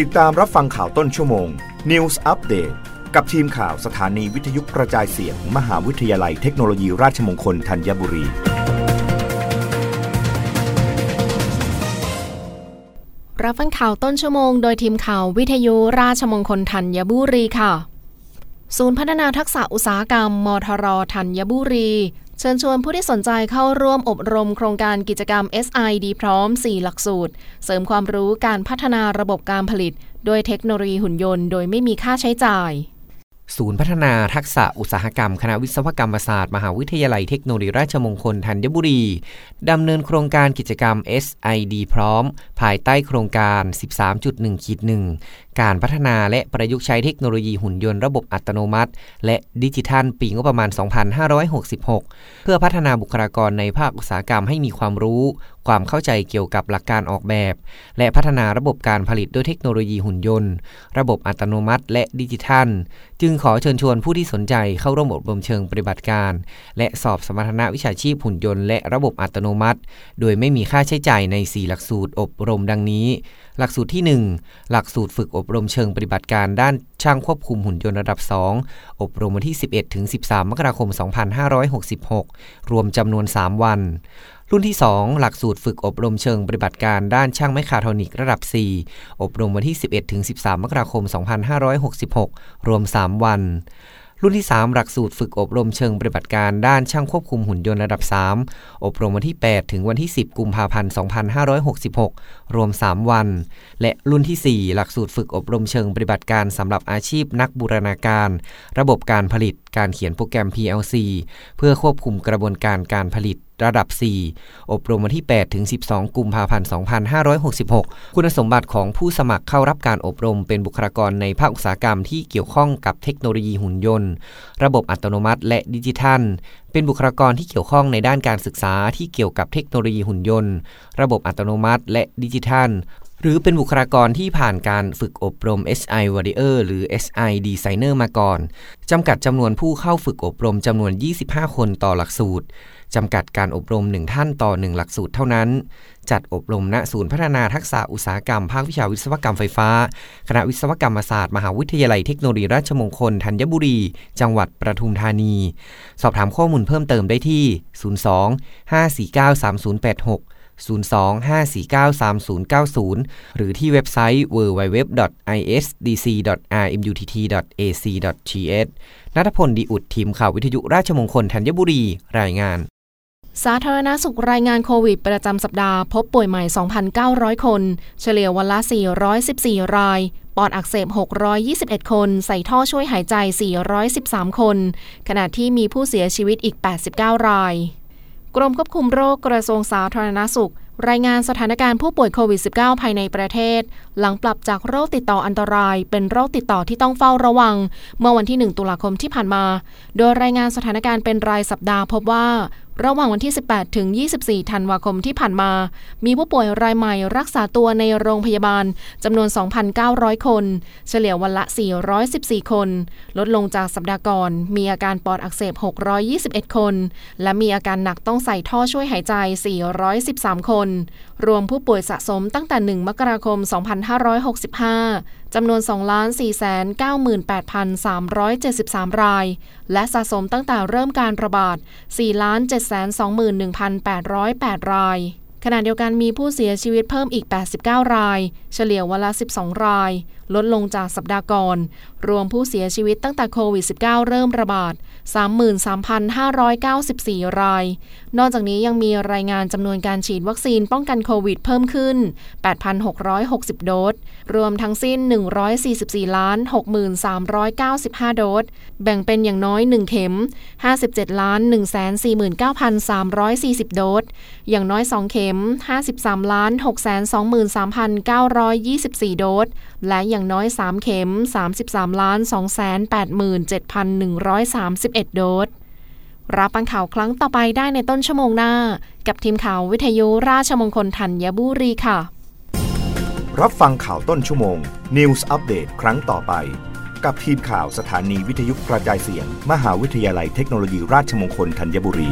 ติดตามรับฟังข่าวต้นชั่วโมง News Update กับทีมข่าวสถานีวิทยุกระจายเสียงมมหาวิทยาลัยเทคโนโลยีราชมงคลธัญบุรี รับฟังข่าวต้นชั่วโมงโดยทีมข่าววิทยุราชมงคลธัญบุรีค่ะ ศูนย์พัฒนาทักษะอุตสาหกรรมมทรธัญบุรี เชิญชวนผู้ที่สนใจเข้าร่วมอบรมโครงการกิจกรรม SI ดีพร้อม 4 หลักสูตร เสริมความรู้การพัฒนาระบบการผลิต โดยเทคโนโลยีหุ่นยนต์โดยไม่มีค่าใช้จ่ายศูนย์พัฒนาทักษะอุตสาหกรรม คณะวิศวกรรมศาสตร์ มหาวิทยาลัยเทคโนโลยีราชมงคลธัญบุรี ดำเนินโครงการกิจกรรม SID พร้อม ภายใต้โครงการ 13.1ขีด1การพัฒนาและประยุกต์ใช้เทคโนโลยีหุ่นยนต์ระบบอัตโนมัติ และดิจิทัลปีงบประมาณ 2566 เพื่อพัฒนาบุคลากรในภาคอุตสาหกรรมให้มีความรู้ ความเข้าใจเกี่ยวกับหลักการออกแบบ และพัฒนาระบบการผลิตด้วยเทคโนโลยีหุ่นยนต์ ระบบอัตโนมัติ และดิจิทัล จึงขอเชิญชวนผู้ที่สนใจเข้าร่วมอบรมเชิงปฏิบัติการ และสอบสมรรถนะวิชาชีพหุ่นยนต์และระบบอัตโนมัติ โดยไม่มีค่าใช้จ่ายใน 4 หลักสูตรอบรมดังนี้ หลักสูตรที่ 1 หลักสูตรฝึกอบอบรมเชิงปฏิบัติการด้านช่างควบคุมหุ่นยนต์ระดับ 2 อบรมวันที่ 11 ถึง 13 มกราคม 2566 รวมจำนวน 3 วัน รุ่นที่ 2 หลักสูตรฝึกอบรมเชิงปฏิบัติการด้านช่างไมคาทรอนิกระดับ 4 อบรมวันที่ 11 ถึง 13 มกราคม 2566 รวม 3 วัน รุ่นที่ 3 หลักสูตรฝึกอบรมเชิงปฏิบัติการด้านช่างควบคุมหุ่นยนต์ระดับ 3 อบรมวันที่ 8 ถึงวันที่ 10 กุมภาพันธ์ 2566 รวม 3 วัน และรุ่นที่ 4 หลักสูตรฝึกอบรมเชิงปฏิบัติการสำหรับอาชีพนักบูรณาการ ระบบการผลิต การเขียนโปรแกรม PLC เพื่อควบคุมกระบวนการการผลิต ระดับ 4 อบรมวันที่ 8 ถึง 12 กุมภาพันธ์ 2566 คุณสมบัติของผู้สมัครเข้ารับการอบรมเป็นบุคลากรในภาคอุตสาหกรรมที่เกี่ยวข้องกับเทคโนโลยีหุ่นยนต์ ระบบอัตโนมัติและดิจิทัล เป็นบุคลากรที่เกี่ยวข้องในด้านการศึกษาที่เกี่ยวกับเทคโนโลยีหุ่นยนต์ ระบบอัตโนมัติและดิจิทัลหรือเป็นบุคลากรที่ผ่านการฝึกอบรม SI Warrior หรือ SI Designer มาก่อน จำกัดจำนวนผู้เข้าฝึกอบรมจำนวน 25 คนต่อหลักสูตร จำกัดการอบรม 1 ท่านต่อ 1 หลักสูตรเท่านั้น จัดอบรมณศูนย์พัฒนาทักษะอุตสาหกรรม ภาควิชาวิศวกรรมไฟฟ้า คณะวิศวกรรมศาสตร์มหาวิทยาลัยเทคโนโลยีราชมงคลธัญบุรี จังหวัดประทุมธานี สอบถามข้อมูลเพิ่มเติมได้ที่ 02 549 3086 02-549-3090 หรือที่เว็บไซต์ www.isdc.rmutt.ac.th นัทพลดีอุดทีมข่าววิทยุราชมงคลธัญบุรี รายงาน สาธารณสุขรายงานโควิดประจำสัปดาห์พบป่วยใหม่ 2,900 คน เฉลี่ยวันละ 414 ราย ปอดอักเสบ 621 คน ใส่ท่อช่วยหายใจ 413 คน ขณะที่มีผู้เสียชีวิตอีก 89 ราย กรมควบคุมโรคกระทรวงสาธารณสุข รายงานสถานการณ์ผู้ป่วยโควิด -19 ภายในประเทศ หลังปรับจากโรคติดต่ออันตราย เป็นโรคติดต่อที่ต้องเฝ้าระวัง เมื่อวันที่ 1 ตุลาคมที่ผ่านมา โดยรายงานสถานการณ์เป็นรายสัปดาห์พบว่า ระหว่างวันที่ 18 ถึง 24 ธันวาคมที่ผ่านมา มีผู้ป่วยรายใหม่รักษาตัวในโรงพยาบาลจำนวน 2,900 คน เฉลี่ยวันละ 414 คน ลดลงจากสัปดาห์ก่อน มีอาการปอดอักเสบ 621 คน และมีอาการหนักต้องใส่ท่อช่วยหายใจ 413 คน รวมผู้ป่วยสะสมตั้งแต่ 1 มกราคม 2565 จำนวน 2,498,373 ราย และสะสมตั้งแต่เริ่มการระบาด 4,721,808 ราย ขณะเดียวกันมีผู้เสียชีวิตเพิ่มอีก 89 ราย เฉลี่ยวันละ 12 รายลดลงจากสัปดาห์ก่อน รวมผู้เสียชีวิตตั้งแต่โควิด -19 เริ่มระบาด 33,594 ราย นอกจากนี้ยังมีรายงานจำนวนการฉีดวัคซีนป้องกันโควิดเพิ่มขึ้น 8,660 โดส รวมทั้งสิ้น 144ล้าน63,95 โดส แบ่งเป็นอย่างน้อย 1 เข็ม 57ล้าน149,340 โดส อย่างน้อย 2 เข็ม 53ล้าน623,924 โดส และอย่างน้อย 3 เข็ม 33ล้าน287,131 โดส รับฟังข่าวครั้งต่อไปได้ในต้นชั่วโมงหน้า กับทีมข่าววิทยุราชมงคลธัญบุรีค่ะ รับฟังข่าวต้นชั่วโมง News อัปเดตครั้งต่อไป กับทีมข่าวสถานีวิทยุกระจายเสียง มหาวิทยาลัยเทคโนโลยีราชมงคลธัญบุรี